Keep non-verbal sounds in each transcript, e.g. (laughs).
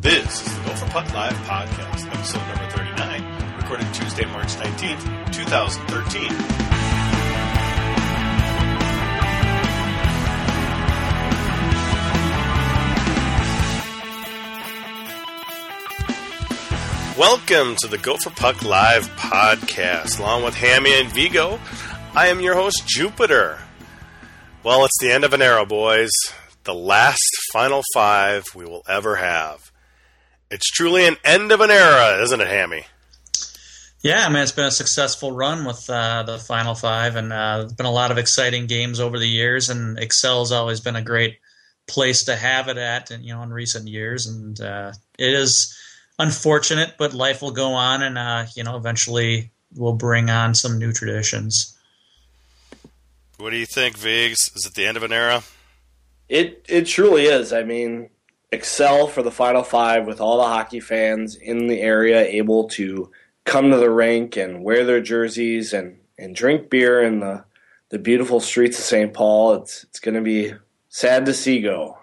This is the Gopher Puck Live podcast, episode number 39, recorded Tuesday, March 19th, 2013. Welcome to the Gopher Puck Live podcast, along with Hammy and Vigo. I am your host, Jupiter. Well, it's the end of an era, boys. The last Final Five we will ever have. It's truly an end of an era, isn't it, Hammy? Yeah, I mean, it's been a successful run with uh, the Final Five, and uh, there's been a lot of exciting games over the years. And Xcel's always been a great place to have it at, and, you know, in recent years. And uh, it is unfortunate, but life will go on, and uh, you know, eventually we'll bring on some new traditions. What do you think, Vigs? Is it the end of an era? It it truly is. I mean, Xcel for the Final Five with all the hockey fans in the area able to come to the rink and wear their jerseys and, and drink beer in the, the beautiful streets of St. Paul. It's it's going to be sad to see go.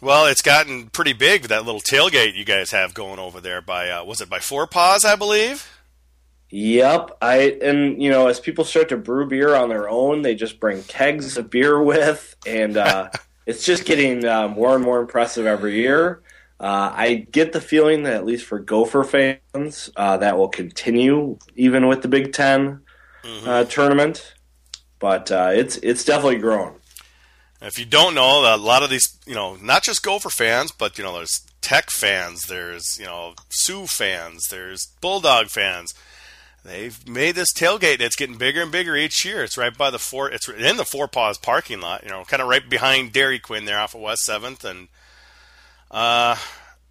Well, it's gotten pretty big that little tailgate you guys have going over there by uh, was it by Four Paws, I believe. Yep, I and you know as people start to brew beer on their own, they just bring kegs of beer with, and uh, (laughs) it's just getting uh, more and more impressive every year. Uh, I get the feeling that at least for Gopher fans, uh, that will continue even with the Big 10 mm-hmm. tournament. But uh, it's it's definitely growing. If you don't know, a lot of these, you know, not just Gopher fans, but you know, there's Tech fans, there's you know, Sioux fans, there's Bulldog fans. They've made this tailgate. It's getting bigger and bigger each year. It's right by the four. It's in the Four Paws parking lot. You know, kind of right behind Dairy Queen there off of West Seventh, and uh,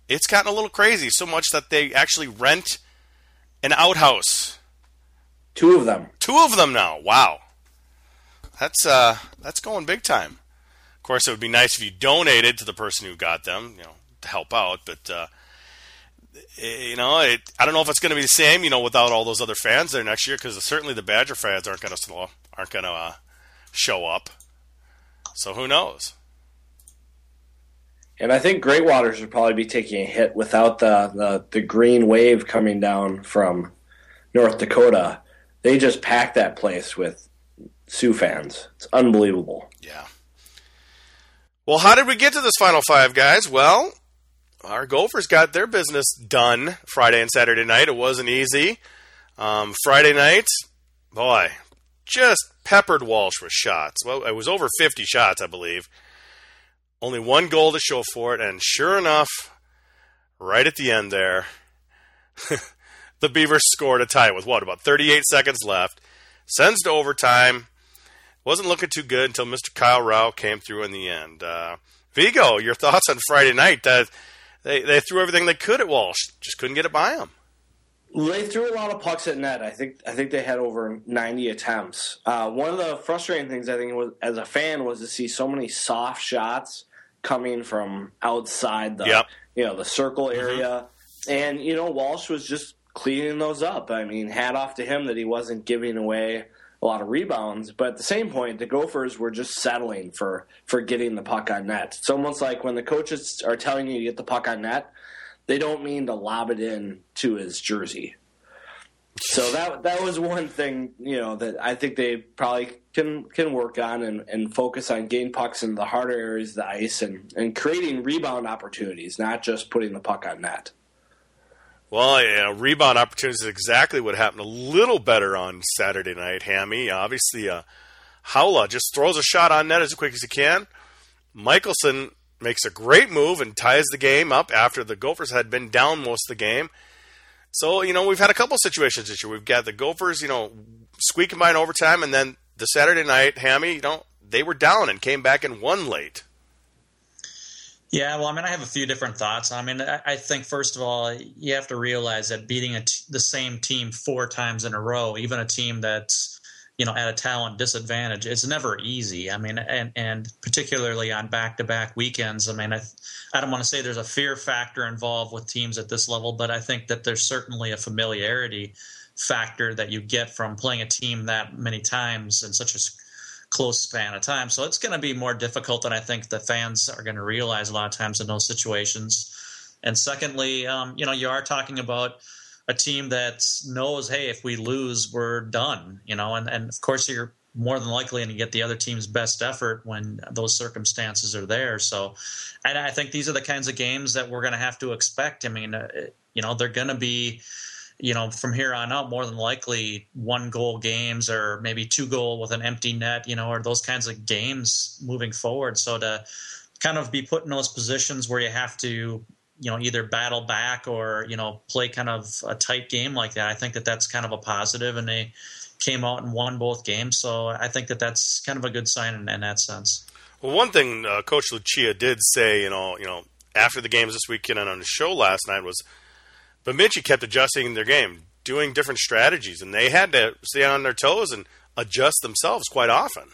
it's gotten a little crazy. So much that they actually rent an outhouse. Two of them. Two of them now. Wow. That's uh, that's going big time. Of course, it would be nice if you donated to the person who got them, you know, to help out. But uh, you know, it, I don't know if it's going to be the same, you know, without all those other fans there next year, because certainly the Badger fans aren't going to aren't going to uh, show up. So who knows? And I think Great Waters would probably be taking a hit without the, the, the green wave coming down from North Dakota. They just packed that place with Sioux fans. It's unbelievable. Yeah. Well, how did we get to this Final Five, guys? Well, our Gophers got their business done Friday and Saturday night. It wasn't easy. Um, Friday night, boy, just peppered Walsh with shots. Well, it was over 50 shots, I believe. Only one goal to show for it, and sure enough, right at the end there, (laughs) the Beavers scored a tie with what, about 38 seconds left. Sends to overtime. Wasn't looking too good until Mr. Kyle Rau came through in the end. Uh, Vigo, your thoughts on Friday night? Uh, they they threw everything they could at Walsh, just couldn't get it by him. They threw a lot of pucks at net. I think I think they had over ninety attempts. Uh, one of the frustrating things I think was as a fan was to see so many soft shots coming from outside the yep. you know the circle mm-hmm. area, mm-hmm. and you know Walsh was just cleaning those up. I mean, hat off to him that he wasn't giving away a lot of rebounds. But at the same point, the Gophers were just settling for for getting the puck on net. It's almost like when the coaches are telling you to get the puck on net, they don't mean to lob it in to his jersey. So that that was one thing, you know, that I think they probably can can work on and, and focus on getting pucks in the harder areas of the ice and, and creating rebound opportunities, not just putting the puck on net. Well, rebound opportunities is exactly what happened. A little better on Saturday night, Hammy. Obviously, uh, Haula just throws a shot on net as quick as he can. Michelson makes a great move and ties the game up after the Gophers had been down most of the game. So, you know, we've had a couple situations this year. We've got the Gophers, you know, squeaking by in overtime, and then the Saturday night, Hammy, you know, they were down and came back and won late. Yeah, well, I mean, I have a few different thoughts. I mean, I, think first of all, you have to realize that beating the same team four times in a row, even a team that's you know at a talent disadvantage, it's never easy. I mean, and and particularly on back to back weekends. I mean, I I don't want to say there's a fear factor involved with teams at this level, but I think that there's certainly a familiarity factor that you get from playing a team that many times in such a close span of time. So it's going to be more difficult than I think the fans are going to realize a lot of times in those situations. And secondly, um, you know, you are talking about a team that knows, hey, if we lose, we're done. You know, and and of course you're more than likely going to get the other team's best effort when those circumstances are there. So, and I think these are the kinds of games that we're going to have to expect. I mean, uh, you know, they're going to be you know, from here on out, more than likely one goal games or maybe two goal with an empty net, you know, or those kinds of games moving forward. So to kind of be put in those positions where you have to, you know, either battle back or, you know, play kind of a tight game like that, I think that that's kind of a positive and they came out and won both games. So I think that that's kind of a good sign in, in that sense. Well, one thing uh, Coach Lucia did say, you know, you know, after the games this weekend and on the show last night was – Bemidji kept adjusting their game, doing different strategies, and they had to stay on their toes and adjust themselves quite often.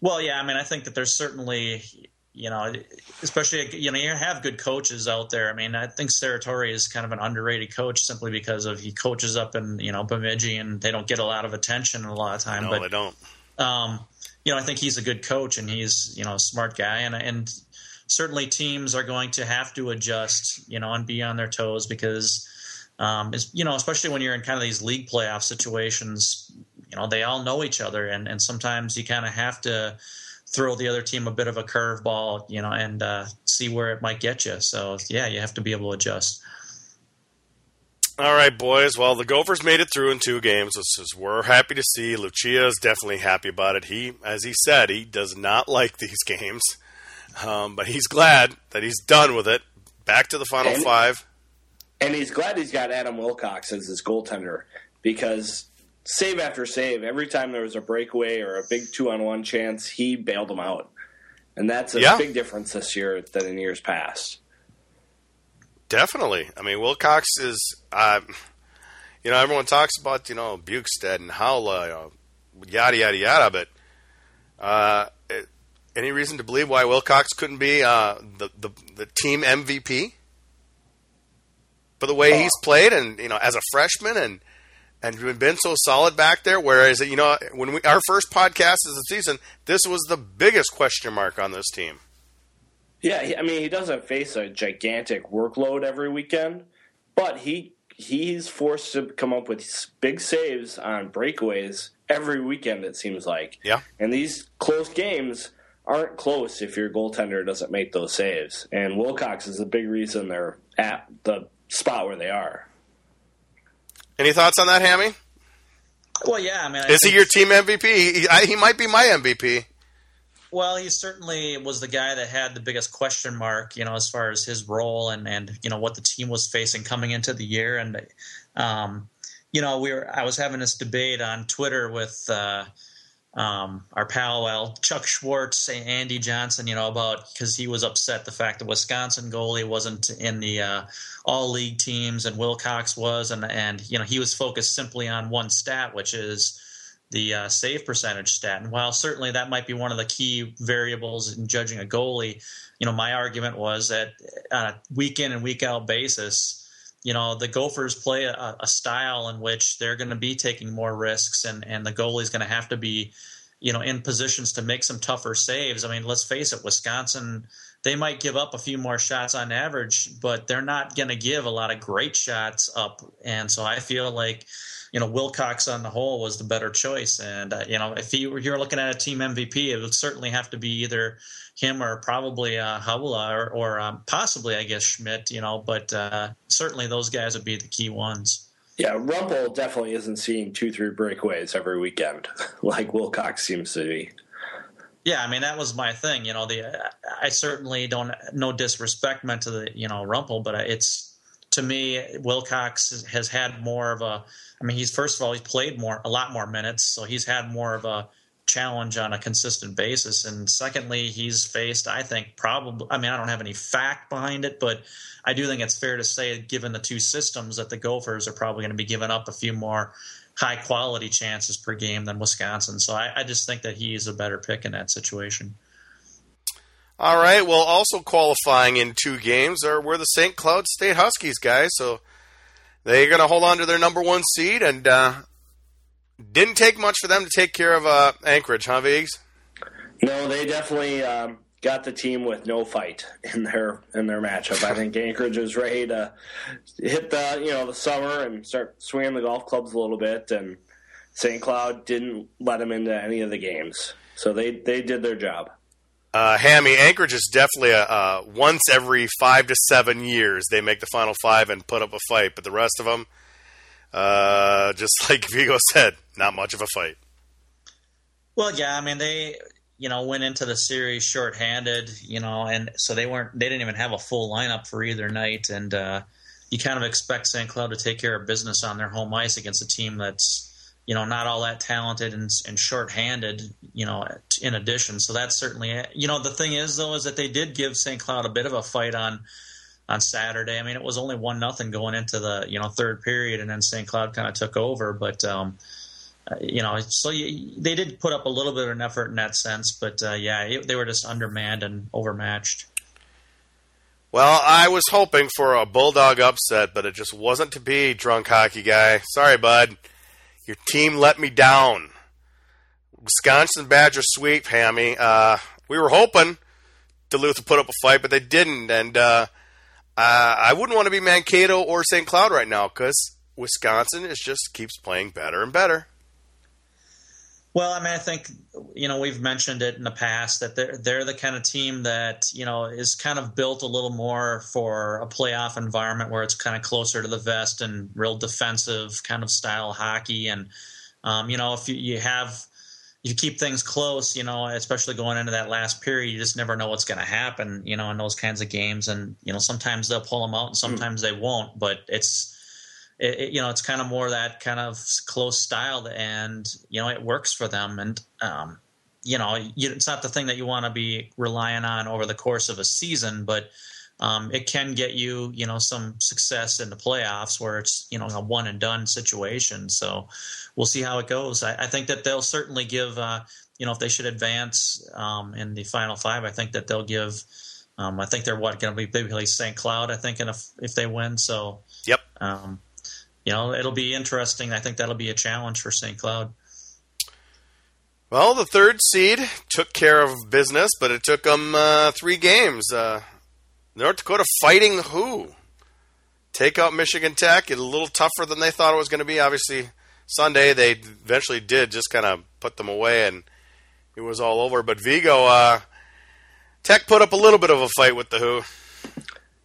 Well, yeah, I mean, I think that there's certainly, you know, especially you know, you have good coaches out there. I mean, I think Serratore is kind of an underrated coach simply because of he coaches up in you know Bemidji, and they don't get a lot of attention a lot of time. No, but, they don't. Um, you know, I think he's a good coach, and he's you know a smart guy, and and certainly teams are going to have to adjust, you know, and be on their toes because, um, you know, especially when you're in kind of these league playoff situations, you know, they all know each other, and and sometimes you kind of have to throw the other team a bit of a curveball, you know, and uh, see where it might get you. So yeah, you have to be able to adjust. All right, boys. Well, the Gophers made it through in two games. This is we're happy to see. Lucia is definitely happy about it. He, as he said, he does not (laughs) like these games. Um, but he's glad that he's done with it. Back to the final and, five. And he's glad he's got Adam Wilcox as his goaltender because save after save, every time there was a breakaway or a big two on one chance, he bailed them out. And that's a yeah. big difference this year than in years past. Definitely. I mean, Wilcox is, uh, you know, everyone talks about, you know, Bjugstad and Haula, you know, yada, yada, yada, but uh, any reason to believe why Wilcox couldn't be uh, the, the, the team MVP for the way oh. he's played and you know as a freshman and and been so solid back there. Whereas you know when we our first podcast of the season, this was the biggest question mark on this team. Yeah, I mean he doesn't face a gigantic workload every weekend, but he he's forced to come up with big saves on breakaways every weekend. It seems like. Yeah. And these close games aren't close if your goaltender doesn't make those saves. And Wilcox is a big reason they're at the spot where they are. Any thoughts on that, Hammy? Well, yeah. I mean, I is he your team MVP? He, I, he might be my MVP. Well, he certainly was the guy that had the biggest question mark, you know, as far as his role and and you know what the team was facing coming into the year. And um, you know, we were I was having this debate on Twitter with. Uh, um, our pal well, Chuck Schwartz, Andy Johnson, you know, about because he was upset the fact that Wisconsin goalie wasn't in the uh, all league teams and Wilcox was, and and you know he was focused simply on one stat, which is the uh, save percentage stat. And while certainly that might be one of the key variables in judging a goalie, you know, my argument was that on a week in and week out basis you know the Gophers play a, a style in which they're going to be taking more risks, and and the goalie's going to have to be, you know, in positions to make some tougher saves. I mean, let's face it, Wisconsin they might give up a few more shots on average, but they're not going to give a lot of great shots up, and so I feel like you know Wilcox on the whole was the better choice. And uh, you know if he, you're looking at a team MVP, it would certainly have to be either him or probably uh, or, or um, possibly I guess Schmidt. You know, but uh, certainly those guys would be the key ones. Yeah, Rumpel definitely isn't seeing two, three breakaways every weekend (laughs) like Wilcox seems to be. Yeah, I mean that was my thing. You know, the I certainly don't no disrespect meant to the you know Rumpel, but it's to me Wilcox has had more of a I mean, he's first of all he's played more, a lot more minutes, so he's had more of a challenge on a consistent basis. And secondly, he's faced, I think, probably. I mean, I don't have any fact behind it, but I do think it's fair to say, given the two systems, that the Gophers are probably going to be giving up a few more high quality chances per game than Wisconsin. So I, I just think that he's a better pick in that situation. All right. Well, also qualifying in two games are we're the St. Cloud State Huskies guys. So they're going to hold on to their number one seed, and uh, didn't take much for them to take care of uh, Anchorage, huh, Viggs? No, they definitely um, got the team with no fight in their in their matchup. I think Anchorage was ready to hit the you know the summer and start swinging the golf clubs a little bit, and St. Cloud didn't let them into any of the games, so they they did their job. Uh, Hammy Anchorage is definitely a once every five to seven years they make the final five and put up a fight, but the rest of them, uh, just (laughs) like Vigo said, not much of a fight. Well, yeah, I mean they you know went into the series shorthanded, you know, and so they weren't they didn't even have a full lineup for either night, and uh, you kind of expect St. Cloud to take care of business on their home ice against a team that's you know not all that talented and, and shorthanded, you know, in addition. So that's certainly you know the thing is though is that they did give St. Cloud a bit of a fight on on Saturday. I mean, it was only one nothing going into the you know third period, and then St. Cloud kind of took over, but. Um, uh, you know, so you, they did put up a little bit of an effort in that sense, but uh, yeah, it, they were just undermanned and overmatched. Well, I was hoping for a bulldog upset, but it just wasn't to be. Drunk hockey guy, sorry, bud. Your team let me down. Wisconsin Badger sweep, Hammy. Uh, we were hoping Duluth would put up a fight, but they didn't, and uh, I wouldn't want to be Mankato or St. Cloud right now because Wisconsin is just keeps playing better and better. Well, I mean, I think you know we've mentioned it in the past that they're they're the kind of team that you know is kind of built a little more for a playoff environment where it's kind of closer to the vest and real defensive kind of style hockey. And um, you know, if you, you have you keep things close, you know, especially going into that last period, you just never know what's going to happen, you know, in those kinds of games. And you know, sometimes they'll pull them out, and sometimes mm. they won't. But it's it, it, you know, it's kind of more that kind of close style, and you know, it works for them. And um, you know, you, it's not the thing that you want to be relying on over the course of a season, but um, it can get you, you know, some success in the playoffs where it's you know a one and done situation. So we'll see how it goes. I, I think that they'll certainly give, uh, you know, if they should advance um, in the final five, I think that they'll give. Um, I think they're what going to be basically St. Cloud. I think, and if if they win, so yep. Um, you know, it'll be interesting. I think that'll be a challenge for St. Cloud. Well, the third seed took care of business, but it took them uh, three games. Uh, North Dakota fighting who? Take out Michigan Tech. A little tougher than they thought it was going to be. Obviously, Sunday they eventually did just kind of put them away, and it was all over. But Vigo, uh, Tech put up a little bit of a fight with the Who.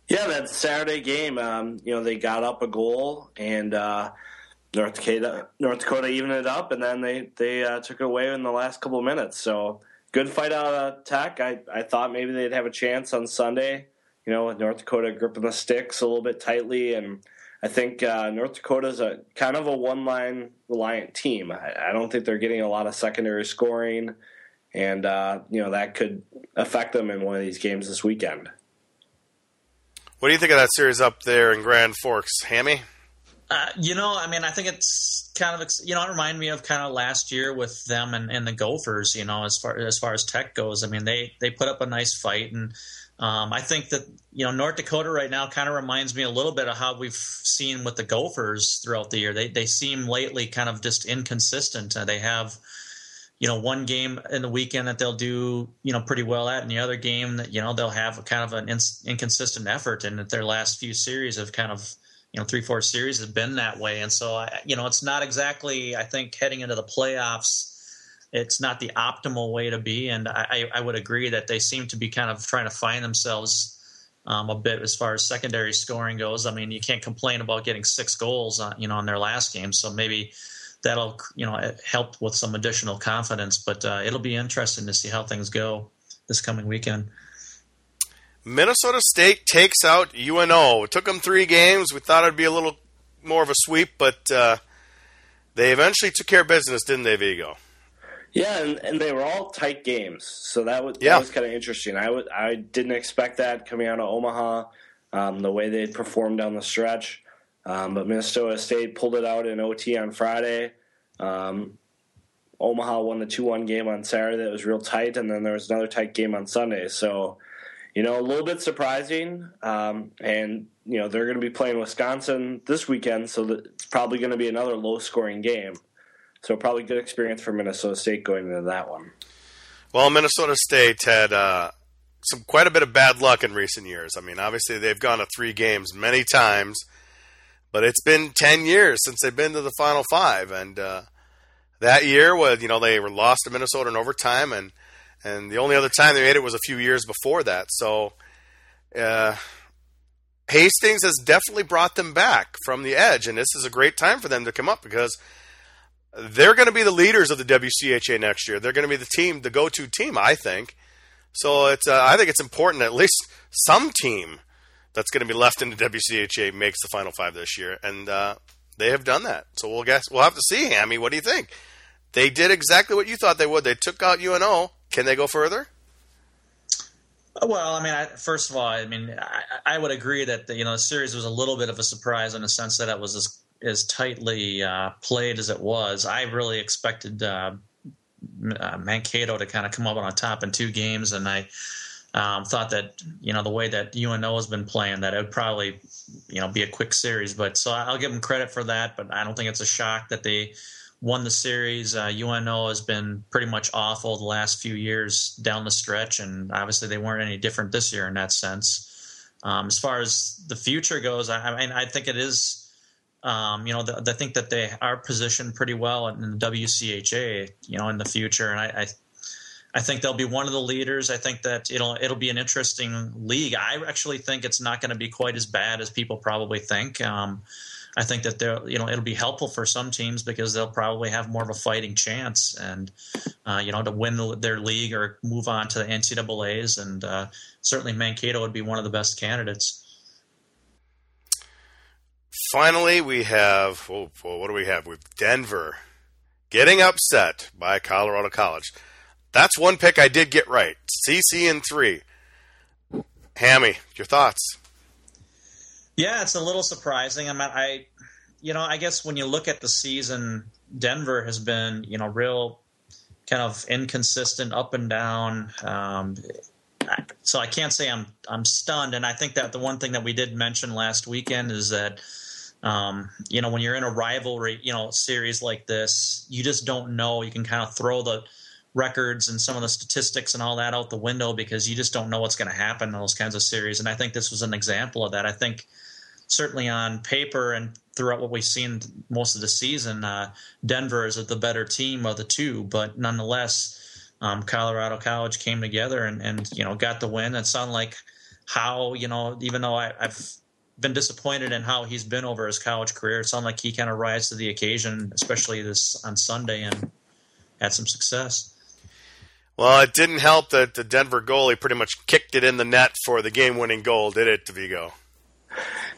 Yeah, that Saturday game, um, you know, they got up a goal and uh, North Dakota North Dakota evened it up, and then they they uh, took it away in the last couple of minutes. So good fight out of Tech. I I thought maybe they'd have a chance on Sunday. You know, with North Dakota gripping the sticks a little bit tightly, and I think uh, North Dakota's a kind of a one line reliant team. I, I, don't think they're getting a lot of secondary scoring, and uh, you know that could affect them in one of these games this weekend. What do you think of that series up there in Grand Forks, Hammy? Uh, you know, I mean, I think it's kind of you know, it reminded me of kind of last year with them and, and the Gophers. You know, as far as far as Tech goes, I mean, they they put up a nice fight, and um, I think that you know North Dakota right now kind of reminds me a little bit of how we've seen with the Gophers throughout the year. They they seem lately kind of just inconsistent. Uh, they have you know one game in the weekend that they'll do you know pretty well at and the other game that you know they'll have a kind of an inconsistent effort and their last few series have kind of you know three four series have been that way. And so I, you know it's not exactly i think heading into the playoffs it's not the optimal way to be. And i, I would agree that they seem to be kind of trying to find themselves um, a bit as far as secondary scoring goes. I mean you can't complain about getting six goals on you know on their last game. So maybe that'll you know help with some additional confidence. But uh, it'll be interesting to see how things go this coming weekend. Minnesota State takes out UNO. It took them three games. We thought it'd be a little more of a sweep, but uh, they eventually took care of business, didn't they, Vigo? Yeah, and, and they were all tight games, so that was yeah. that was kind of interesting. I w- I didn't expect that coming out of Omaha, um, the way they performed down the stretch. Um, but Minnesota State pulled it out in OT on Friday. Um, Omaha won the 2 1 game on Saturday that was real tight, and then there was another tight game on Sunday. So, you know, a little bit surprising. Um, and, you know, they're going to be playing Wisconsin this weekend, so it's probably going to be another low scoring game. So, probably good experience for Minnesota State going into that one. Well, Minnesota State had uh, some quite a bit of bad luck in recent years. I mean, obviously they've gone to three games many times, but it's been ten years since they've been to the Final Five, and uh, that year was you know they were lost to Minnesota in overtime, and and the only other time they made it was a few years before that. So. Uh, Hastings has definitely brought them back from the edge, and this is a great time for them to come up because they're going to be the leaders of the WCHA next year. They're going to be the team, the go-to team, I think. So it's, uh, I think it's important at least some team that's going to be left in the WCHA makes the Final Five this year, and uh, they have done that. So we'll guess we'll have to see, Hammy. What do you think? They did exactly what you thought they would. They took out UNO. Can they go further? Well, I mean, I, first of all, I mean, I, I, would agree that the, you know the series was a little bit of a surprise in the sense that it was as as tightly uh, played as it was. I really expected uh, uh, Mankato to kind of come up on top in two games, and I um, thought that you know the way that UNO has been playing, that it would probably you know be a quick series. But so I'll give them credit for that, but I don't think it's a shock that they won the series. Uh, UNO has been pretty much awful the last few years down the stretch, and obviously they weren't any different this year in that sense. Um, as far as the future goes, I, I mean, I think it is. Um, you know, the, I think that they are positioned pretty well in the WCHA. You know, in the future, and I, I, I think they'll be one of the leaders. I think that it'll it'll be an interesting league. I actually think it's not going to be quite as bad as people probably think. Um, I think that they're you know it'll be helpful for some teams because they'll probably have more of a fighting chance and uh, you know to win the, their league or move on to the NCAA's and uh, certainly Mankato would be one of the best candidates. Finally, we have oh, what do we have? With Denver getting upset by Colorado College. That's one pick I did get right. CC in three. Hammy, your thoughts? Yeah, it's a little surprising. I mean, I, you know, I guess when you look at the season, Denver has been, you know, real kind of inconsistent, up and down. Um, so I can't say I'm I'm stunned. And I think that the one thing that we did mention last weekend is that. Um, you know, when you're in a rivalry, you know, series like this, you just don't know. You can kind of throw the records and some of the statistics and all that out the window because you just don't know what's going to happen in those kinds of series. And I think this was an example of that. I think certainly on paper and throughout what we've seen most of the season, uh, Denver is the better team of the two. But nonetheless, um, Colorado College came together and, and you know got the win. It sounded like Howe you know even though I, have been disappointed in how he's been over his college career, it sounded like he kind of rise to the occasion, especially this on Sunday, and had some success. Well, it didn't help that the Denver goalie pretty much kicked it in the net for the game-winning goal, did it, Vigo?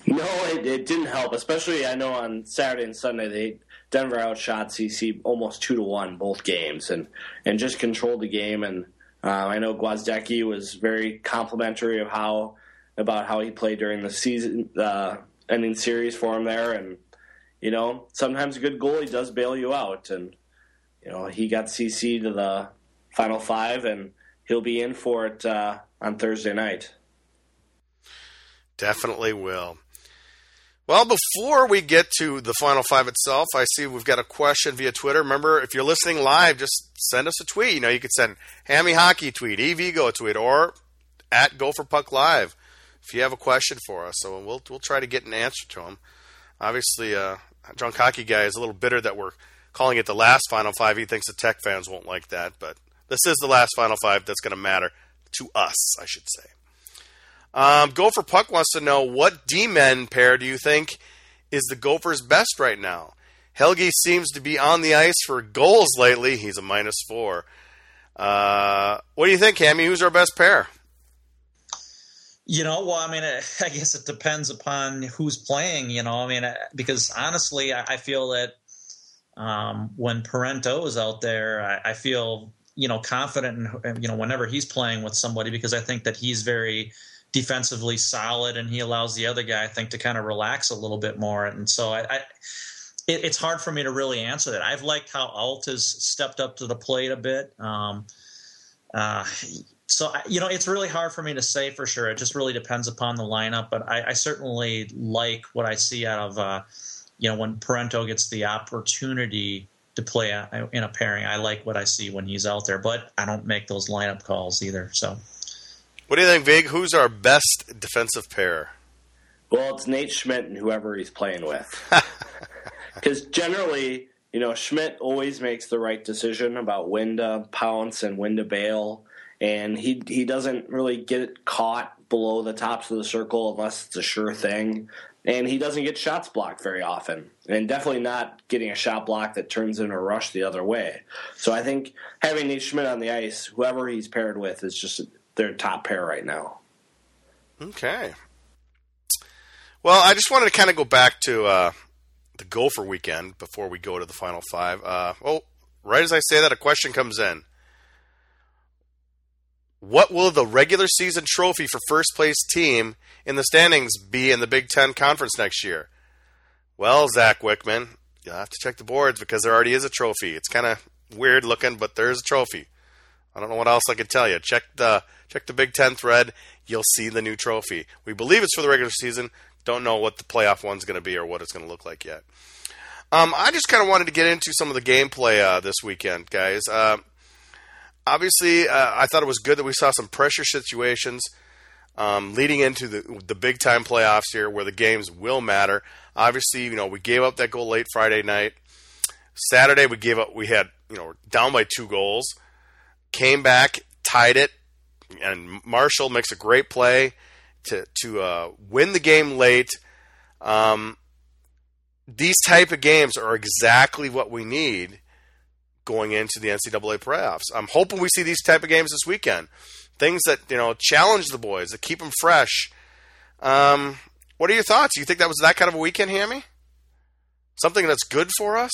No, it, it, didn't help. Especially, I know on Saturday and Sunday they Denver outshot CC almost two to one both games, and and just controlled the game. And uh, I know Gwozdecki was very complimentary of how about how he played during the season uh, ending series for him there. And you know, sometimes a good goalie does bail you out, and you know he got CC to the final five, and he'll be in for it uh, on Thursday night. Definitely will. Well, before we get to the Final Five itself, I see we've got a question via Twitter. Remember, if you're listening live, just send us a tweet. You know, you could send Hammy Hockey tweet, EVGO tweet, or at Gopher Puck Live if you have a question for us. So we'll we'll try to get an answer to them. Obviously, uh, John Cocky guy is a little bitter that we're calling it the last Final Five. He thinks the Tech fans won't like that, but this is the last Final Five that's going to matter to us, I should say. Um, Gopher Puck wants to know what D-men pair do you think is the Gophers' best right now? Helgi seems to be on the ice for goals lately. He's a minus four. Uh, what do you think, Hammy? Who's our best pair? You know, well, I mean, (laughs) I guess it depends upon who's playing. You know, I mean, because honestly, I feel that um, when Parenteau is out there, I, feel you know confident in you know whenever he's playing with somebody because I think that he's very defensively solid, and he allows the other guy, I think, to kind of relax a little bit more. And so I, I it, it's hard for me to really answer that. I've liked how Alt has stepped up to the plate a bit. Um, uh, so you know, it's really hard for me to say for sure. It just really depends upon the lineup. But I, I certainly like what I see out of uh, you know when Parenteau gets the opportunity to play in a pairing. I like what I see when he's out there, but I don't make those lineup calls either. So What do you think, Vig? Who's our best defensive pair? Well, it's Nate Schmidt and whoever he's playing with. (laughs) Because generally, you know, Schmidt always makes the right decision about when to pounce and when to bail, and he he doesn't really get caught below the tops of the circle unless it's a sure thing. And he doesn't get shots blocked very often, and definitely not getting a shot block that turns into a rush the other way. So I think having Nate on the ice, whoever he's paired with, is just their top pair right now. Okay. Well, I just wanted to kind of go back to uh, the Gopher weekend before we go to the final five. Uh, oh, right as I say that, a question comes in. What will the regular season trophy for first place team in the standings be in the Big Ten Conference next year? Well, Zach Wickman, you'll have to check the boards because there already is a trophy. It's kind of weird looking, but there's a trophy. I don't know what else I can tell you. Check the check the Big Ten thread. You'll see the new trophy. We believe it's for the regular season. Don't know what the playoff one's going to be or what it's going to look like yet. Um, I just kind of wanted to get into some of the gameplay uh, this weekend, guys. Uh, obviously, uh, I thought it was good that we saw some pressure situations um, leading into the the big time playoffs here, where the games will matter. Obviously, you know we gave up that goal late Friday night. Saturday we gave up. We had you know down by two goals, came back, tied it, and Marshall makes a great play to to uh, win the game late. Um, these type of games are exactly what we need going into the NCAA playoffs. I'm hoping we see these type of games this weekend. Things that you know challenge the boys, that keep them fresh. Um, what are your thoughts? You think that was that kind of a weekend, Hammy? Something that's good for us?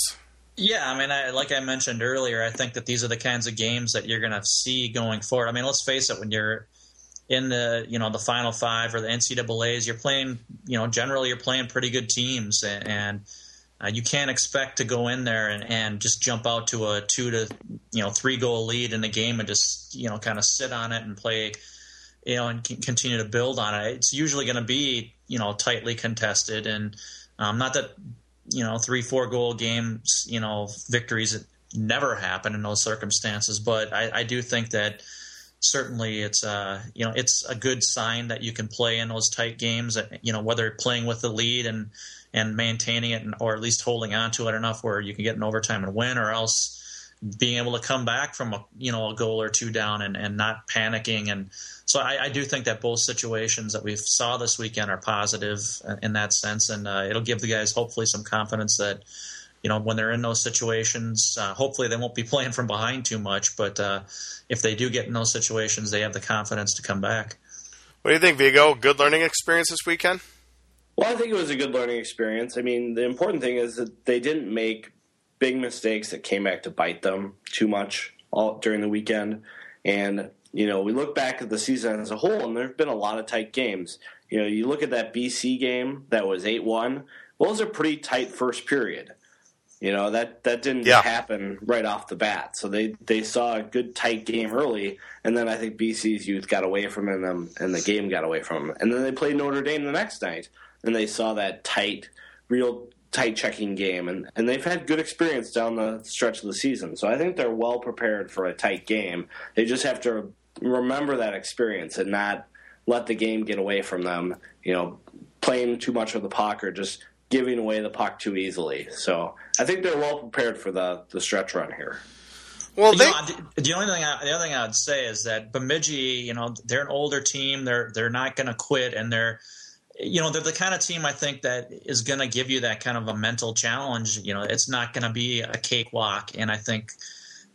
Yeah, I mean, I, like I mentioned earlier, I think that these are the kinds of games that you're going to see going forward. I mean, let's face it, when you're in the you know the Final Five or the NCAA's, you're playing you know generally you're playing pretty good teams, and, and uh, you can't expect to go in there and, and just jump out to a two to you know three goal lead in the game and just you know kind of sit on it and play you know and continue to build on it. It's usually going to be you know tightly contested, and um, not that you know three four goal games you know victories never happen in those circumstances, but I, I do think that certainly it's uh you know it's a good sign that you can play in those tight games you know whether playing with the lead and and maintaining it or at least holding on to it enough where you can get an overtime and win or else being able to come back from a you know a goal or two down and, and not panicking and so I, I do think that both situations that we saw this weekend are positive in that sense and uh, it'll give the guys hopefully some confidence that you know, when they're in those situations, uh, hopefully they won't be (laughs) playing from behind too much. But uh, if they do get in those situations, they have the confidence to come back. What do you think, Vigo? Good learning experience this weekend? Well, I think it was a good learning experience. I mean, the important thing is that they didn't make big mistakes that came back to bite them too much all during the weekend. And you know, we look back at the season as a whole, and there have been a lot of tight games. You know, you look at that BC game that was eight one. Well, it was a pretty tight first period. You know that that didn't yeah. happen right off the bat. So they they saw a good tight game early, and then I think BC's youth got away from them, and the game got away from them. And then they played Notre Dame the next night, and they saw that tight, real tight checking game, and and they've had good experience down the stretch of the season. So I think they're well prepared for a tight game. They just have to remember that experience and not let the game get away from them. You know, playing too much of the puck or just giving away the puck too easily. So I think they're well prepared for the the stretch run here. Well, they, you know, the only thing I, the other thing I would say is that Bemidji, you know, they're an older team. They're they're not going to quit, and they're you know they're the kind of team I think that is going to give you that kind of a mental challenge. You know, it's not going to be a cakewalk, and I think.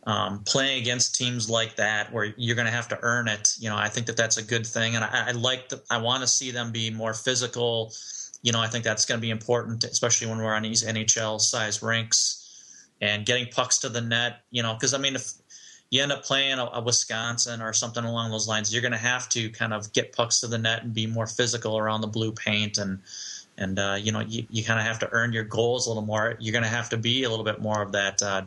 Um, playing against teams like that where you're going to have to earn it, you know, I think that that's a good thing, and I, I like the, I want to see them be more physical, you know, I think that's going to be important, especially when we're on these NHL size rinks and getting pucks to the net. You know, because I mean, if you end up playing a, a, Wisconsin or something along those lines, you're going to have to kind of get pucks to the net and be more physical around the blue paint and and uh, you know you, you kind of have to earn your goals a little more. You're going to have to be a little bit more of that uh,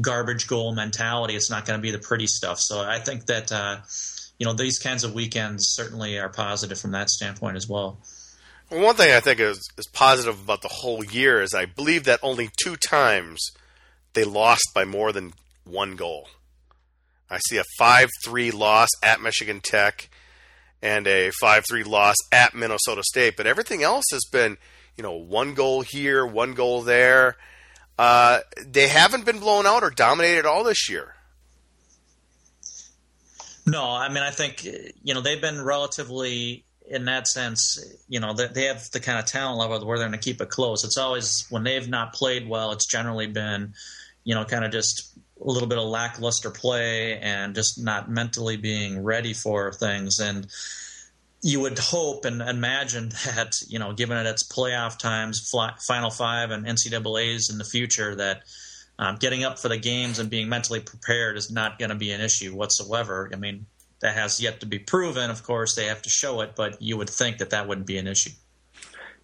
garbage goal mentality. It's not going to be the pretty stuff. So I think that uh, you know these kinds of weekends certainly are positive from that standpoint as well. Well, one thing I think is, is positive about the whole year is I believe that only two times they lost by more than one goal. I see a 5 3 loss at Michigan Tech. and a 5 3 loss at Minnesota State. But everything else has been, you know, one goal here, one goal there. Uh, they haven't been blown out or dominated all this year. No, I mean, I think, you know, they've been relatively, in that sense, you know, they have the kind of talent level where they're going to keep it close. It's always, when they've not played well, it's generally been, you know, kind of just a little bit of lackluster play and just not mentally being ready for things. And you would hope and imagine (laughs) that, you know, given it its playoff times, Final Five, and NCAA's in the future, that um, getting up for the games and being mentally prepared is not going to be an issue whatsoever. I mean, that has yet to be proven. Of course, they have to show it, but you would think that that wouldn't be an issue.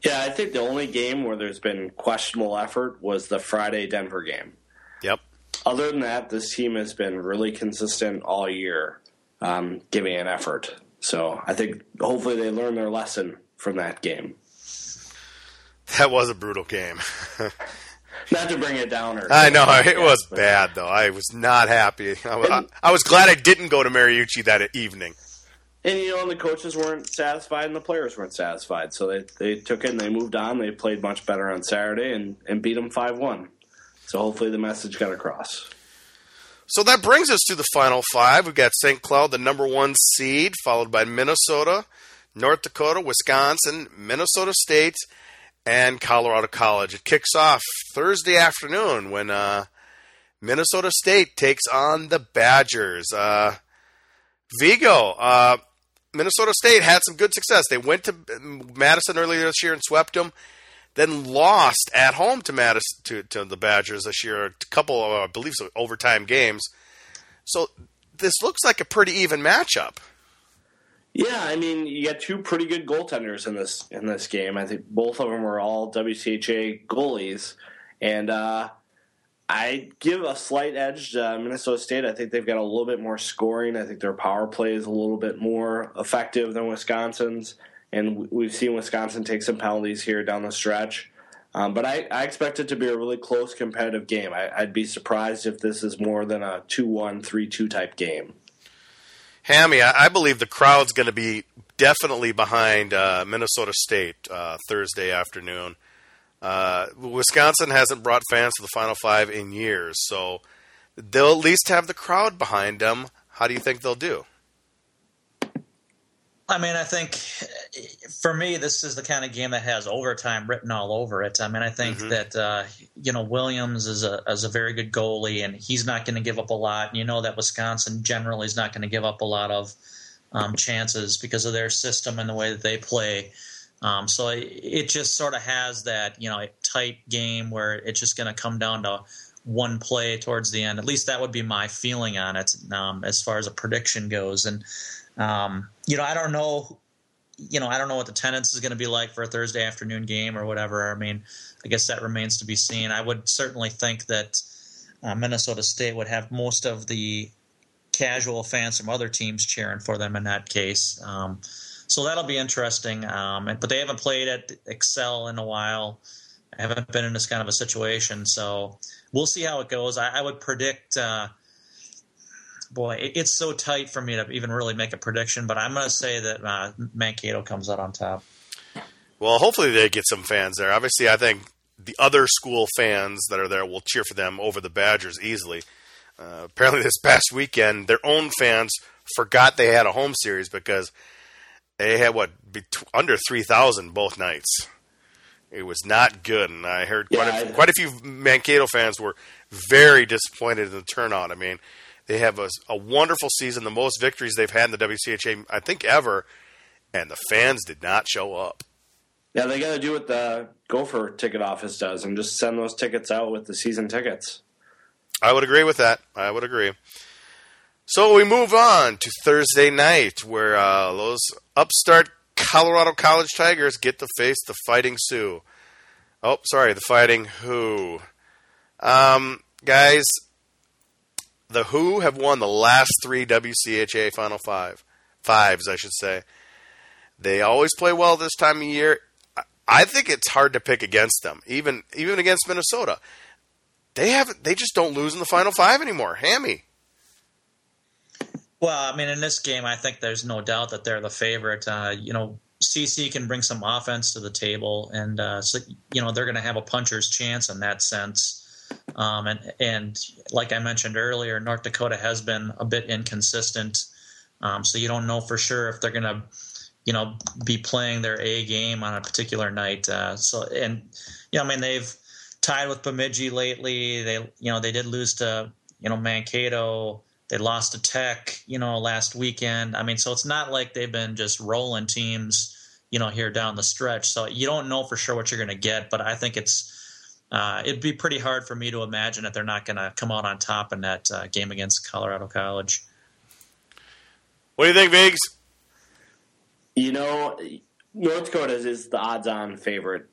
Yeah, I think the only game where there's been questionable effort was the Friday Denver game. Other than that, this team has been really consistent all year, um, giving an effort. So I think hopefully they learn their lesson from that game. That was a brutal game. (laughs) not to bring it down. Or I know it was bad though. I was not happy. I was, and, I was glad I didn't go to Mariucci that evening. And you know, and the coaches weren't satisfied, and the players weren't satisfied. So they they took it and they moved on. They played much better on Saturday and and beat them five one. So hopefully the message got across. So that brings us to the final five. We've got St. Cloud, the number one seed, followed by Minnesota, North Dakota, Wisconsin, Minnesota State, and Colorado College. It kicks off Thursday afternoon when uh, Minnesota State takes on the Badgers. Uh, Vigo, uh, Minnesota State had some good success. They went to Madison earlier this year and swept them then lost at home to Madison to, to the Badgers this year. A couple, of, I believe, overtime games. So this looks like a pretty even matchup. Yeah, I mean, you got two pretty good goaltenders in this in this game. I think both of them are all WCHA goalies, and uh, I give a slight edge to Minnesota State. I think they've got a little bit more scoring. I think their power play is a little bit more effective than Wisconsin's and we've seen Wisconsin take some penalties here down the stretch. Um, but I, I, expect it to be a really close competitive game. I, would be surprised if this is more than a 2 1, 3 2 type game. Hammy, I, I believe the crowd's going to be definitely behind uh, Minnesota State uh, Thursday afternoon. Uh, Wisconsin hasn't brought fans to the Final Five in years, so they'll at least have the crowd behind them. How do you think they'll do? I mean, I think for me, this is the kind of game that has overtime written all over it. I mean, I think mm-hmm. that uh, you know Williams is a is a very good goalie, and he's not going to give up a lot. And you know that Wisconsin generally is not going to give up a lot of um, chances because of their system and the way that they play. Um, so it, it just sort of has that you know tight game where it's just going to come down to one play towards the end. At least that would be my feeling on it um, as far as a prediction goes, and. Um, you know, I don't know. You know, I don't know what the attendance is going to be like for a Thursday afternoon game or whatever. I mean, I guess that remains to be seen. I would certainly think that uh, Minnesota State would have most of the casual fans from other teams cheering for them in that case. Um, so that'll be interesting. Um, but they haven't played at Xcel in a while. I haven't been in this kind of a situation, so we'll see how it goes. I, I would predict. Uh, boy, it's so tight for me to even really make a prediction. But I'm going to say that uh, Mankato comes out on top. Well, hopefully they get some fans there. Obviously, I think the other school fans that are there will cheer for them over the Badgers easily. Uh, apparently, this past weekend, their own fans forgot they had a home series because they had what under three thousand both nights. It was not good, and I heard quite, yeah, a, quite a few Mankato fans were very disappointed in the turnout. I mean, they have a, a wonderful season, the most victories they've had in the WCHA, I think, ever, and the fans did not show up. Yeah, they got to do what the Gopher ticket office does and just send those tickets out with the season tickets. I would agree with that. I would agree. So we move on to Thursday night, where uh, those upstart Colorado College Tigers get to face the Fighting Sioux. Oh, sorry, the Fighting Who. Um, guys, the Who have won the last three WCHA Final Five, fives, I should say. They always play well this time of year. I think it's hard to pick against them, even even against Minnesota. They have they just don't lose in the Final Five anymore. Hammy. Well, I mean, in this game, I think there's no doubt that they're the favorite. Uh, you know, CC can bring some offense to the table, and uh, so you know they're going to have a puncher's chance in that sense. Um, and and like I mentioned earlier, North Dakota has been a bit inconsistent, um, so you don't know for sure if they're going to, you know, be playing their A game on a particular night. Uh, so and you know, I mean, they've tied with Bemidji lately. They you know they did lose to you know Mankato. They lost to Tech, you know, last weekend. I mean, so it's not like they've been just rolling teams, you know, here down the stretch. So you don't know for sure what you're going to get, but I think it's uh, it'd be pretty hard for me to imagine that they're not going to come out on top in that uh, game against Colorado College. What do you think, Viggs? You know, North Dakota is the odds-on favorite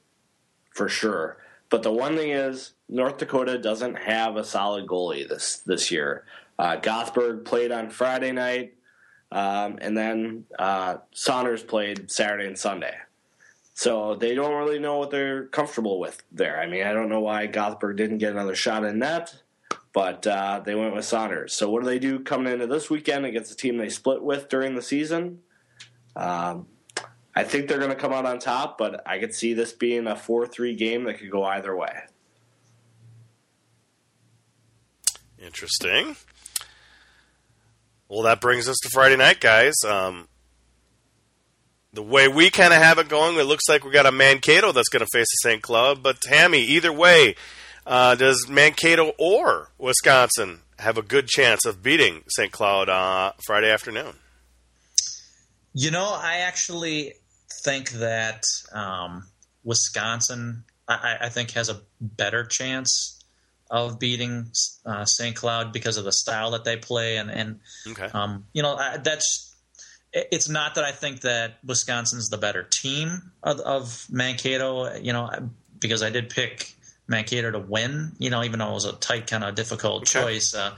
for sure. But the one thing is, North Dakota doesn't have a solid goalie this this year. Uh, Gothberg played on Friday night, um, and then uh, Saunders played Saturday and Sunday. So they don't really know what they're comfortable with there. I mean, I don't know why Gothberg didn't get another shot in net, but uh, they went with Saunders. So what do they do coming into this weekend against a team they split with during the season? Um, I think they're going to come out on top, but I could see this being a 4 3 game that could go either way. Interesting. Well, that brings us to Friday night, guys. Um, the way we kind of have it going, it looks like we got a Mankato that's going to face the St. Cloud. But Tammy, either way, uh, does Mankato or Wisconsin have a good chance of beating St. Cloud uh, Friday afternoon? You know, I actually think that um, Wisconsin, I, I, think, has a better chance of beating uh, St. Cloud because of the style that they play, and and okay. um, you know I, that's. It's not that I think that Wisconsin's the better team of, of Mankato, you know, because I did pick Mankato to win, you know, even though it was a tight, kind of difficult okay. choice. Uh,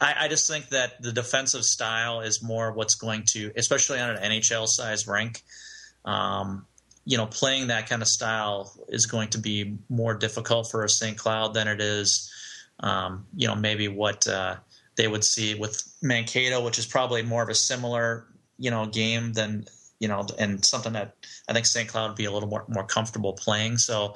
I, I, just think that the defensive style is more what's going to, especially on an NHL size rink, um, you know, playing that kind of style is going to be more difficult for a St. Cloud than it is, um, you know, maybe what uh, they would see with Mankato, which is probably more of a similar, you know, game than, you know, and something that I think St. Cloud would be a little more, more comfortable playing. So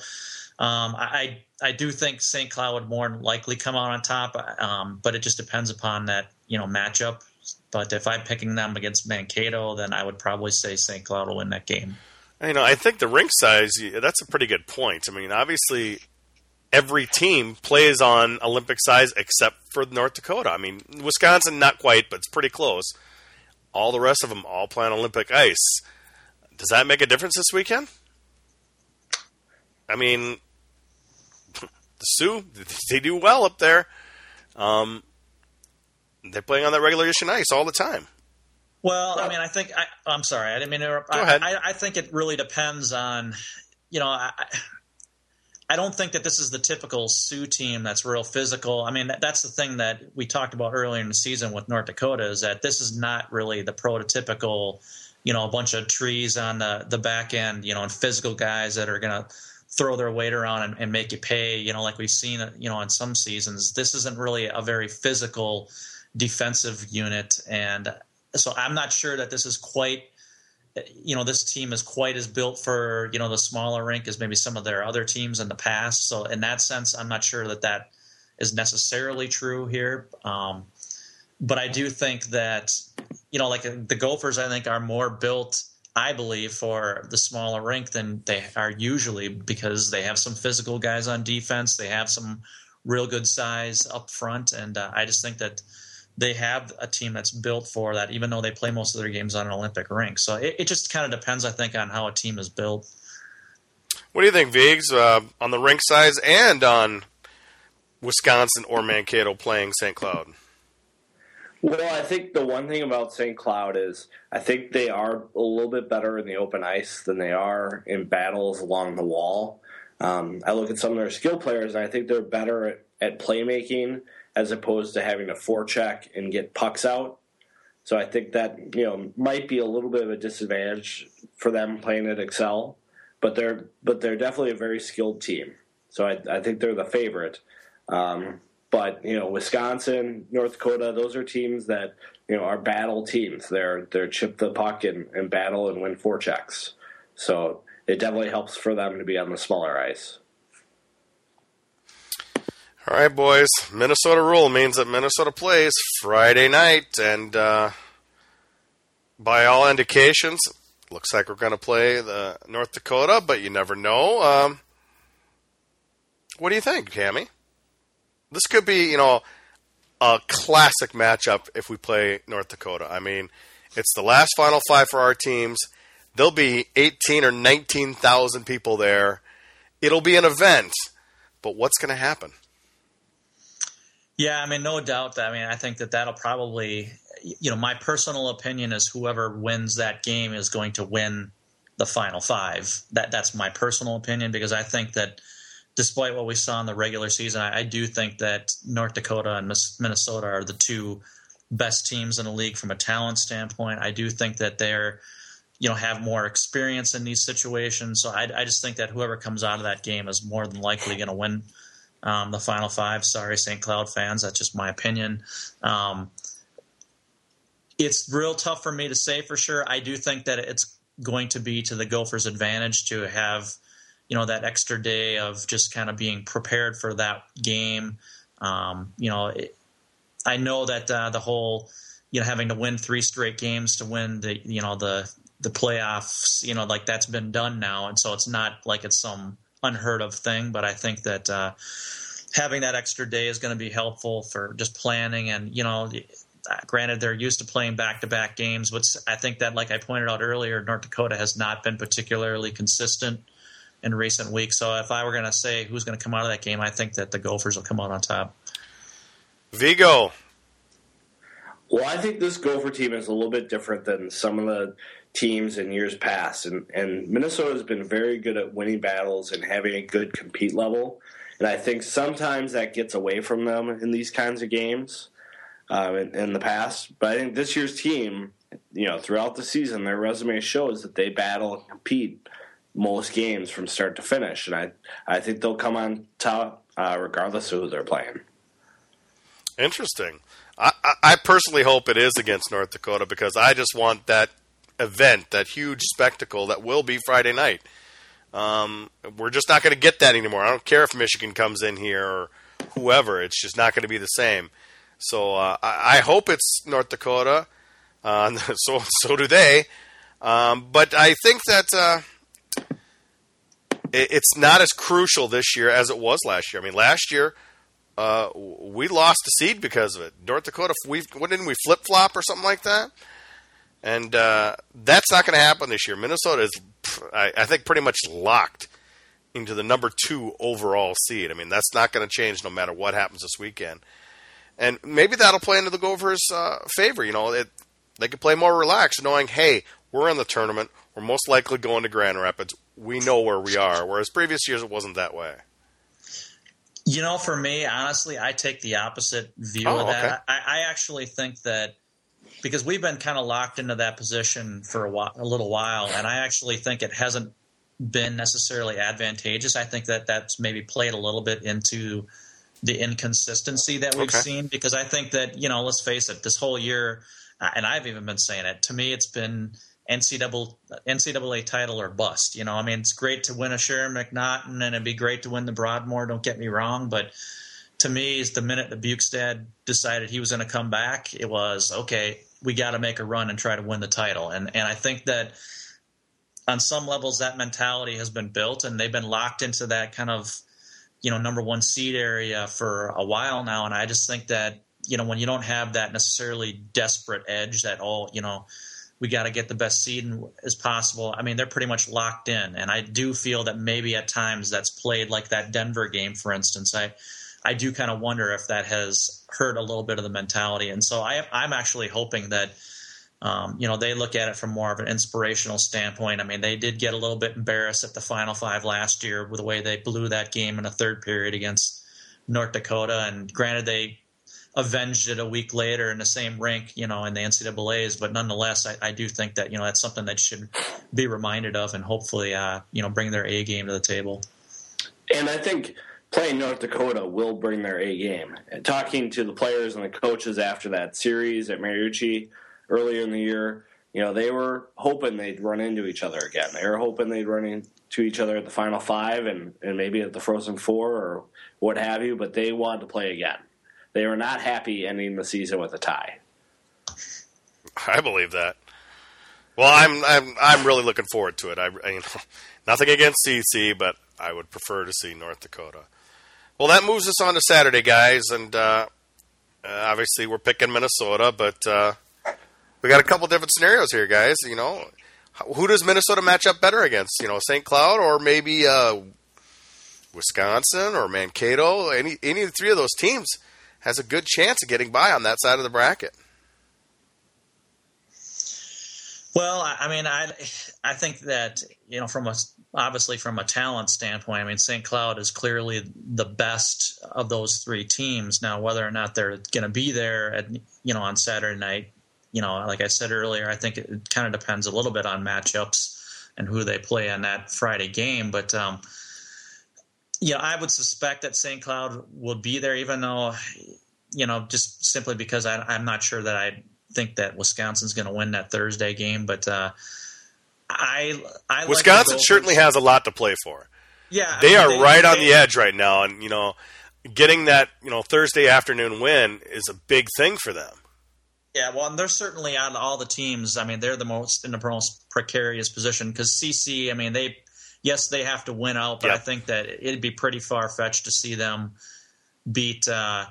um, I, I do think St. Cloud would more likely come out on top, um, but it just depends upon that, you know, matchup but if I'm picking them against Mankato, then I would probably say St. Cloud will win that game. You know, I think the rink size, that's a pretty good point. I mean, obviously, every team plays on Olympic size except for North Dakota. I mean, Wisconsin, not quite, but it's pretty close. All the rest of them all play on Olympic ice. Does that make a difference this weekend? I mean, (laughs) the Sioux, (laughs) they do well up there. Um, they're playing on that regulation ice all the time. Well, I mean, I think I, am sorry, I didn't mean to interrupt. Go ahead. I, I, think it really depends on, you know, I, I don't think that this is the typical Sioux team that's real physical. I mean, that, that's the thing that we talked about earlier in the season with North Dakota is that this is not really the prototypical, you know, a bunch of trees on the the back end, you know, and physical guys that are going to throw their weight around and, and make you pay, you know, like we've seen, you know, in some seasons. This isn't really a very physical defensive unit. And so I'm not sure that this is quite, you know, this team is quite as built for, you know, the smaller rink as maybe some of their other teams in the past. So in that sense, I'm not sure that that is necessarily true here. Um, but I do think that, you know, like the Gophers, I think are more built. I believe for the smaller rink than they are usually because they have some physical guys on defense. They have some real good size up front, and uh, I just think that they have a team that's built for that, even though they play most of their games on an Olympic rink. So it, it just kind of depends, I think, on how a team is built. What do you think, Viggs, uh, on the rink size and on Wisconsin or Mankato playing St. Cloud? Well, I think the one thing about St. Cloud is I think they are a little bit better in the open ice than they are in battles along the wall. Um, I look at some of their skill players, and I think they're better at, at playmaking as opposed to having to forecheck and get pucks out. So I think that you know might be a little bit of a disadvantage for them playing at Xcel, but they're but they're definitely a very skilled team. So I, I think they're the favorite. Um, but you know, Wisconsin, North Dakota, those are teams that you know are battle teams. They're they're chip the puck and, and battle and win forechecks. So it definitely helps for them to be on the smaller ice. All right, boys. Minnesota rule means that Minnesota plays Friday night, and uh, by all indications, looks like we're going to play the North Dakota, but you never know. Um, what do you think, Tammy? This could be, you know, a classic matchup if we play North Dakota. I mean, it's the last Final Five for our teams. There'll be 18 or 19,000 people there. It'll be an event, but what's going to happen? Yeah, I mean, no doubt. That, I mean, I think that that'll probably, you know, my personal opinion is whoever wins that game is going to win the final five. That that's my personal opinion because I think that despite what we saw in the regular season, I, I do think that North Dakota and Minnesota are the two best teams in the league from a talent standpoint. I do think that they're, you know, have more experience in these situations. So I, I just think that whoever comes out of that game is more than likely going to win um, the final five. Sorry, St. Cloud fans, that's just my opinion. Um, it's real tough for me to say for sure. I do think that it's going to be to the Gophers' advantage to have you know that extra day of just kind of being prepared for that game. Um, you know, it, I know that uh, the whole you know having to win three straight games to win the you know the the playoffs, you know, like that's been done now, and so it's not like it's some unheard of thing. But I think that uh, having that extra day is going to be helpful for just planning and you know. Granted, they're used to playing back-to-back games, but I think that, like I pointed out earlier, North Dakota has not been particularly consistent in recent weeks. So if I were going to say who's going to come out of that game, I think that the Gophers will come out on top. Vigo. Well, I think this Gopher team is a little bit different than some of the teams in years past, and, and Minnesota has been very good at winning battles and having a good compete level. And I think sometimes that gets away from them in these kinds of games um, in, in the past. But I think this year's team, you know, throughout the season, their resume shows that they battle and compete most games from start to finish, and I I think they'll come on top uh, regardless of who they're playing. Interesting. I, I personally hope it is against North Dakota because I just want that event, that huge spectacle that will be Friday night. Um, we're just not going to get that anymore. I don't care if Michigan comes in here or whoever; it's just not going to be the same. So uh, I, I, hope it's North Dakota. Uh, (laughs) so so do they. Um, but I think that uh, it's not as crucial this year as it was last year. I mean, last year uh, we lost a seed because of it. North Dakota, we what didn't we flip flop or something like that? And uh, that's not going to happen this year. Minnesota is, I, I, think, pretty much locked into the number two overall seed. I mean, that's not going to change no matter what happens this weekend. And maybe that'll play into the Gophers' uh, favor. You know, it, they could play more relaxed, knowing, hey, we're in the tournament. We're most likely going to Grand Rapids we know where we are. Whereas previous years it wasn't that way. You know, for me, honestly, I take the opposite view oh, of that. Okay. I, I, actually think that because we've been kind of locked into that position for a, while, a little while, and I actually think it hasn't been necessarily advantageous. I think that that's maybe played a little bit into the inconsistency that we've okay. seen because I think that you know, let's face it, this whole year, uh, and I've even been saying it. To me, it's been NCAA, NCAA title or bust. You know, I mean, it's great to win a Sharon MacNaughton and it'd be great to win the Broadmoor. Don't get me wrong, but to me, is the minute the Bjugstad decided he was going to come back, it was okay. We got to make a run and try to win the title. And and I think that on some levels that mentality has been built, and they've been locked into that kind of you know number one seed area for a while now. And I just think that you know when you don't have that necessarily desperate edge that all you know we got to get the best seed as possible. I mean, they're pretty much locked in, and I do feel that maybe at times that's played like that Denver game, for instance. I I do kind of wonder if that has hurt a little bit of the mentality, and so I, I'm actually hoping that. Um, you know, they look at it from more of an inspirational standpoint. I mean, they did get a little bit embarrassed at the Final Five last year with the way they blew that game in the third period against North Dakota. And granted, they avenged it a week later in the same rink, you know, in the NCAA's. But nonetheless, I, I do think that you know that's something that should be reminded of, and hopefully, uh, you know, bring their A game to the table. And I think playing North Dakota will bring their A game. Talking to the players and the coaches after that series at Mariucci earlier in the year, you know, they were hoping they'd run into each other again. They were hoping they'd run into each other at the Final Five and, and maybe at the Frozen Four or what have you, but they wanted to play again. They were not happy ending the season with a tie. I believe that. Well, I'm I'm I'm really looking forward to it. I, I you know, (laughs) nothing against CC, but I would prefer to see North Dakota. Well, that moves us on to Saturday, guys, and uh, uh, obviously we're picking Minnesota, but uh, we got a couple different scenarios here, guys. You know, who does Minnesota match up better against? You know, St. Cloud or maybe uh, Wisconsin or Mankato? Any any of the three of those teams has a good chance of getting by on that side of the bracket. Well, I mean, I I think that you know from a obviously from a talent standpoint, I mean, St. Cloud is clearly the best of those three teams. Now, whether or not they're going to be there at you know on Saturday night, you know, like I said earlier, I think it kind of depends a little bit on matchups and who they play on that Friday game. But um, yeah, I would suspect that St. Cloud will be there, even though you know, just simply because I, I'm not sure that I think that Wisconsin's going to win that Thursday game, but. Uh, I, I Wisconsin like certainly has a lot to play for. Yeah, they I mean, are they, right they, on the edge right now, and you know, getting that you know Thursday afternoon win is a big thing for them. Yeah, well, and they're certainly out of all the teams. I mean, they're the most in the most precarious position because CC. I mean, they yes they have to win out, but yep. I think that it'd be pretty far fetched to see them beat uh,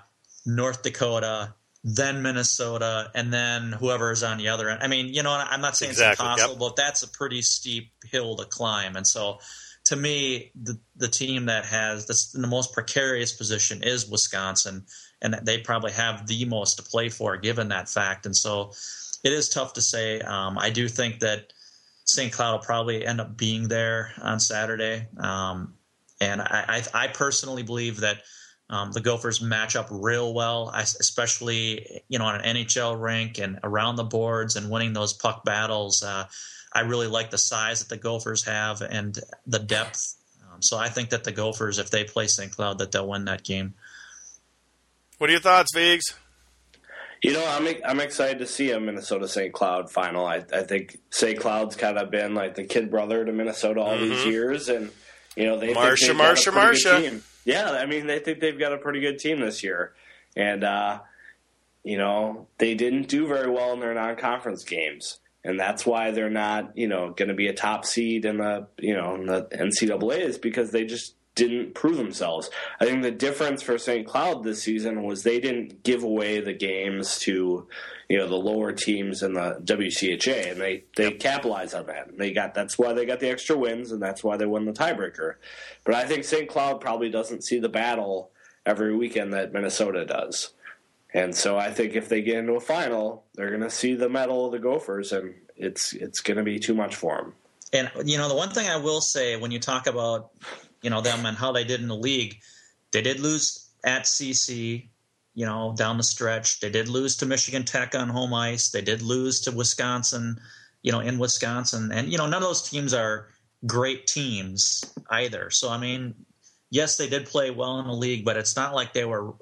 North Dakota, then Minnesota, and then whoever is on the other end. I mean, you know, I'm not saying exactly. it's impossible, yep. but that's a pretty steep hill to climb. And so, to me, the the team that has this, the most precarious position is Wisconsin, and they probably have the most to play for given that fact. And so, it is tough to say. Um, I do think that St. Cloud will probably end up being there on Saturday, um, and I, I, I personally believe that um, the Gophers match up real well, especially you know on an NHL rink and around the boards and winning those puck battles. Uh, I really like the size that the Gophers have and the depth. Um, so I think that the Gophers, if they play St. Cloud, that they'll win that game. What are your thoughts, Vigs? You know, I'm I'm excited to see a Minnesota St. Cloud final. I, I think St. Cloud's kind of been like the kid brother to Minnesota all mm-hmm. these years, and you know they Marcia, Marcia, Marcia. Yeah, I mean they think they've got a pretty good team this year, and uh, you know they didn't do very well in their non-conference games, and that's why they're not you know going to be a top seed in the you know in the NCAA is because they just didn't prove themselves. I think the difference for St. Cloud this season was they didn't give away the games to you know the lower teams in the WCHA, and they they capitalized on that. And they got that's why they got the extra wins, and that's why they won the tiebreaker. But I think St. Cloud probably doesn't see the battle every weekend that Minnesota does. And so I think if they get into a final, they're going to see the mettle of the Gophers, and it's it's going to be too much for them. And you know, the one thing I will say when you talk about you know them and how they did in the league, they did lose at CC you know, down the stretch. They did lose to Michigan Tech on home ice. They did lose to Wisconsin, you know, in Wisconsin. And, you know, none of those teams are great teams either. So, I mean, yes, they did play well in the league, but it's not like they were,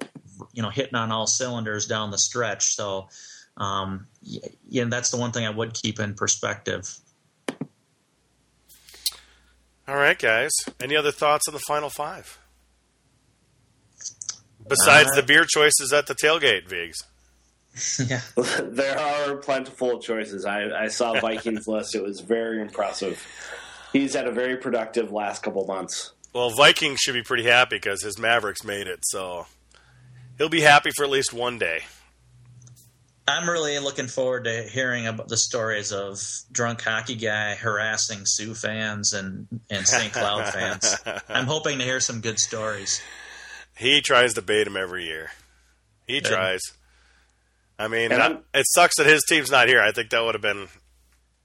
you know, hitting on all cylinders down the stretch. So, um, yeah, that's the one thing I would keep in perspective. All right, guys. Any other thoughts on the final five? Besides uh, the beer choices at the tailgate, Vigs. (laughs) yeah, (laughs) there are plentiful choices. I, I saw Vikings (laughs) list; it was very impressive. He's had a very productive last couple months. Well, Vikings should be pretty happy because his Mavericks made it, so he'll be happy for at least one day. I'm really looking forward to hearing about the stories of drunk hockey guy harassing Sioux fans and, and St. Cloud (laughs) fans. I'm hoping to hear some good stories. He tries to bait him every year. He tries. I mean, not, it sucks that his team's not here. I think that would have been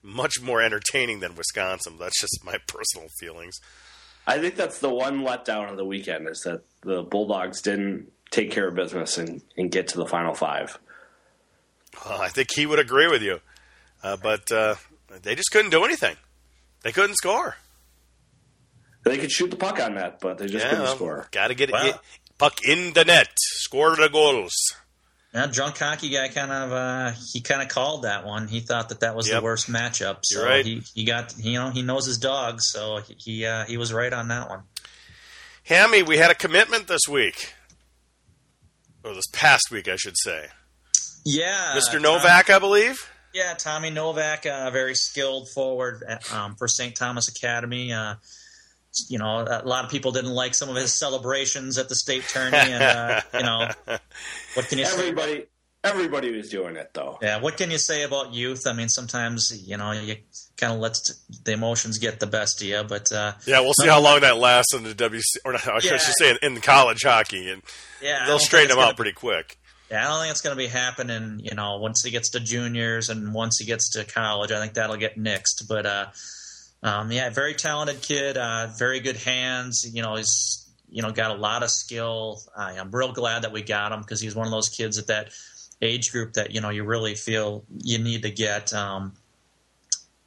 much more entertaining than Wisconsin. That's just my personal feelings. I think that's the one letdown of the weekend is that the Bulldogs didn't take care of business and, and get to the final five. Well, I think he would agree with you, uh, but uh, they just couldn't do anything. They couldn't score. They could shoot the puck on net, but they just couldn't score. Got to get well, it puck in the net, score the goals. Yeah, drunk hockey guy kind of uh, he kind of called that one. He thought that that was yep. the worst matchup. So You're right. he he got you know he knows his dogs, so he he, uh, he was right on that one. Hammy, we had a commitment this week, or this past week, I should say. Yeah, Mr. Novak, I believe. Yeah, Tommy Novak, a uh, very skilled forward at, um, for St. Thomas Academy. Uh, you know, a lot of people didn't like some of his celebrations at the state tourney, and uh, you know, (laughs) what can you everybody, say? Everybody was doing it, though. Yeah, what can you say about youth? I mean, sometimes you know you kind of let the emotions get the best of you, but uh, yeah, we'll see how long that lasts in the WC, or not, I should say in, in college hockey, and yeah, they'll (laughs) straighten them out pretty quick. Yeah, I don't think it's going to be happening. You know, once he gets to juniors and once he gets to college, I think that'll get nixed. But uh, um, yeah, very talented kid, uh, very good hands. You know, he's you know got a lot of skill. I, I'm real glad that we got him because he's one of those kids at that age group that you know you really feel you need to get. Um,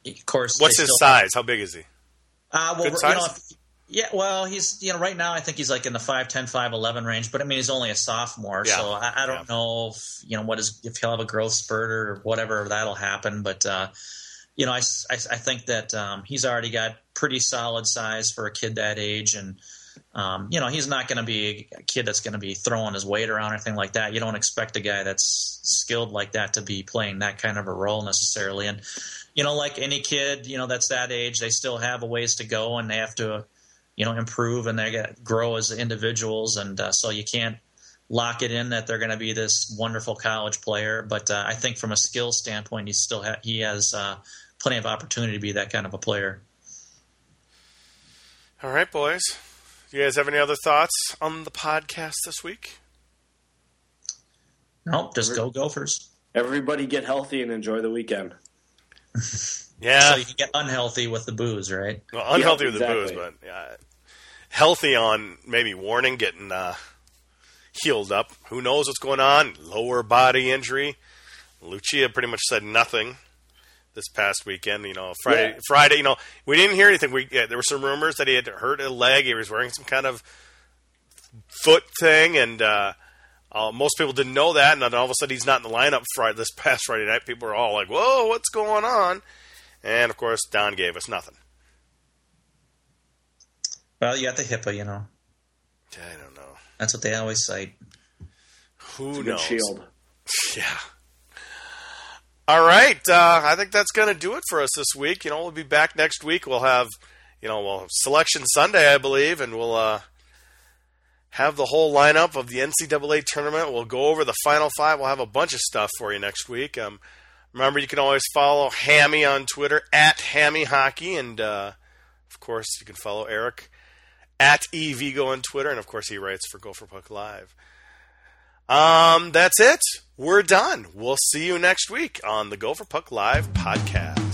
of course, what's his size? How big is he? Uh, well, you know, yeah, well, he's you know right now I think he's like in the 5'10", 5'11 range, but I mean he's only a sophomore, yeah. so I, I don't yeah. know if you know what is if he'll have a growth spurt or whatever that'll happen. But uh, you know I, I, I think that um, he's already got pretty solid size for a kid that age, and um, you know he's not going to be a kid that's going to be throwing his weight around or anything like that. You don't expect a guy that's skilled like that to be playing that kind of a role necessarily, and you know like any kid you know that's that age, they still have a ways to go, and they have to you know improve and they get grow as individuals, and uh, so you can't lock it in that they're going to be this wonderful college player. But uh, I think from a skill standpoint, he still ha- he has uh, plenty of opportunity to be that kind of a player. All right, boys. You guys have any other thoughts on the podcast this week? Nope, just go Gophers. Everybody get healthy and enjoy the weekend. (laughs) Yeah. So you can get unhealthy with the booze, right? Well, unhealthy with exactly. the booze, but yeah, healthy on maybe warning, getting uh, healed up. Who knows what's going on? Lower body injury. Lucia pretty much said nothing this past weekend. You know, Friday, yeah. Friday. You know, we didn't hear anything. We yeah, there were some rumors that he had hurt a leg. He was wearing some kind of foot thing, and uh, uh, most people didn't know that. And then all of a sudden, he's not in the lineup Friday this past Friday night. People were all like, "Whoa, what's going on?" And of course, Don gave us nothing. Well, you got the HIPAA, you know. I don't know. That's what they always cite. Who knows? Shield. (laughs) Yeah. All right. Uh, I think that's going to do it for us this week. You know, we'll be back next week. We'll have, you know, well, selection Sunday, I believe, and we'll uh, have the whole lineup of the NCAA tournament. We'll go over the final five. We'll have a bunch of stuff for you next week. Um, Remember, you can always follow Hammy on Twitter at Hammy Hockey, and uh, of course, you can follow Eric at evigo on Twitter, and of course, he writes for Gopher Puck Live. Um, that's it. We're done. We'll see you next week on the Gopher Puck Live podcast.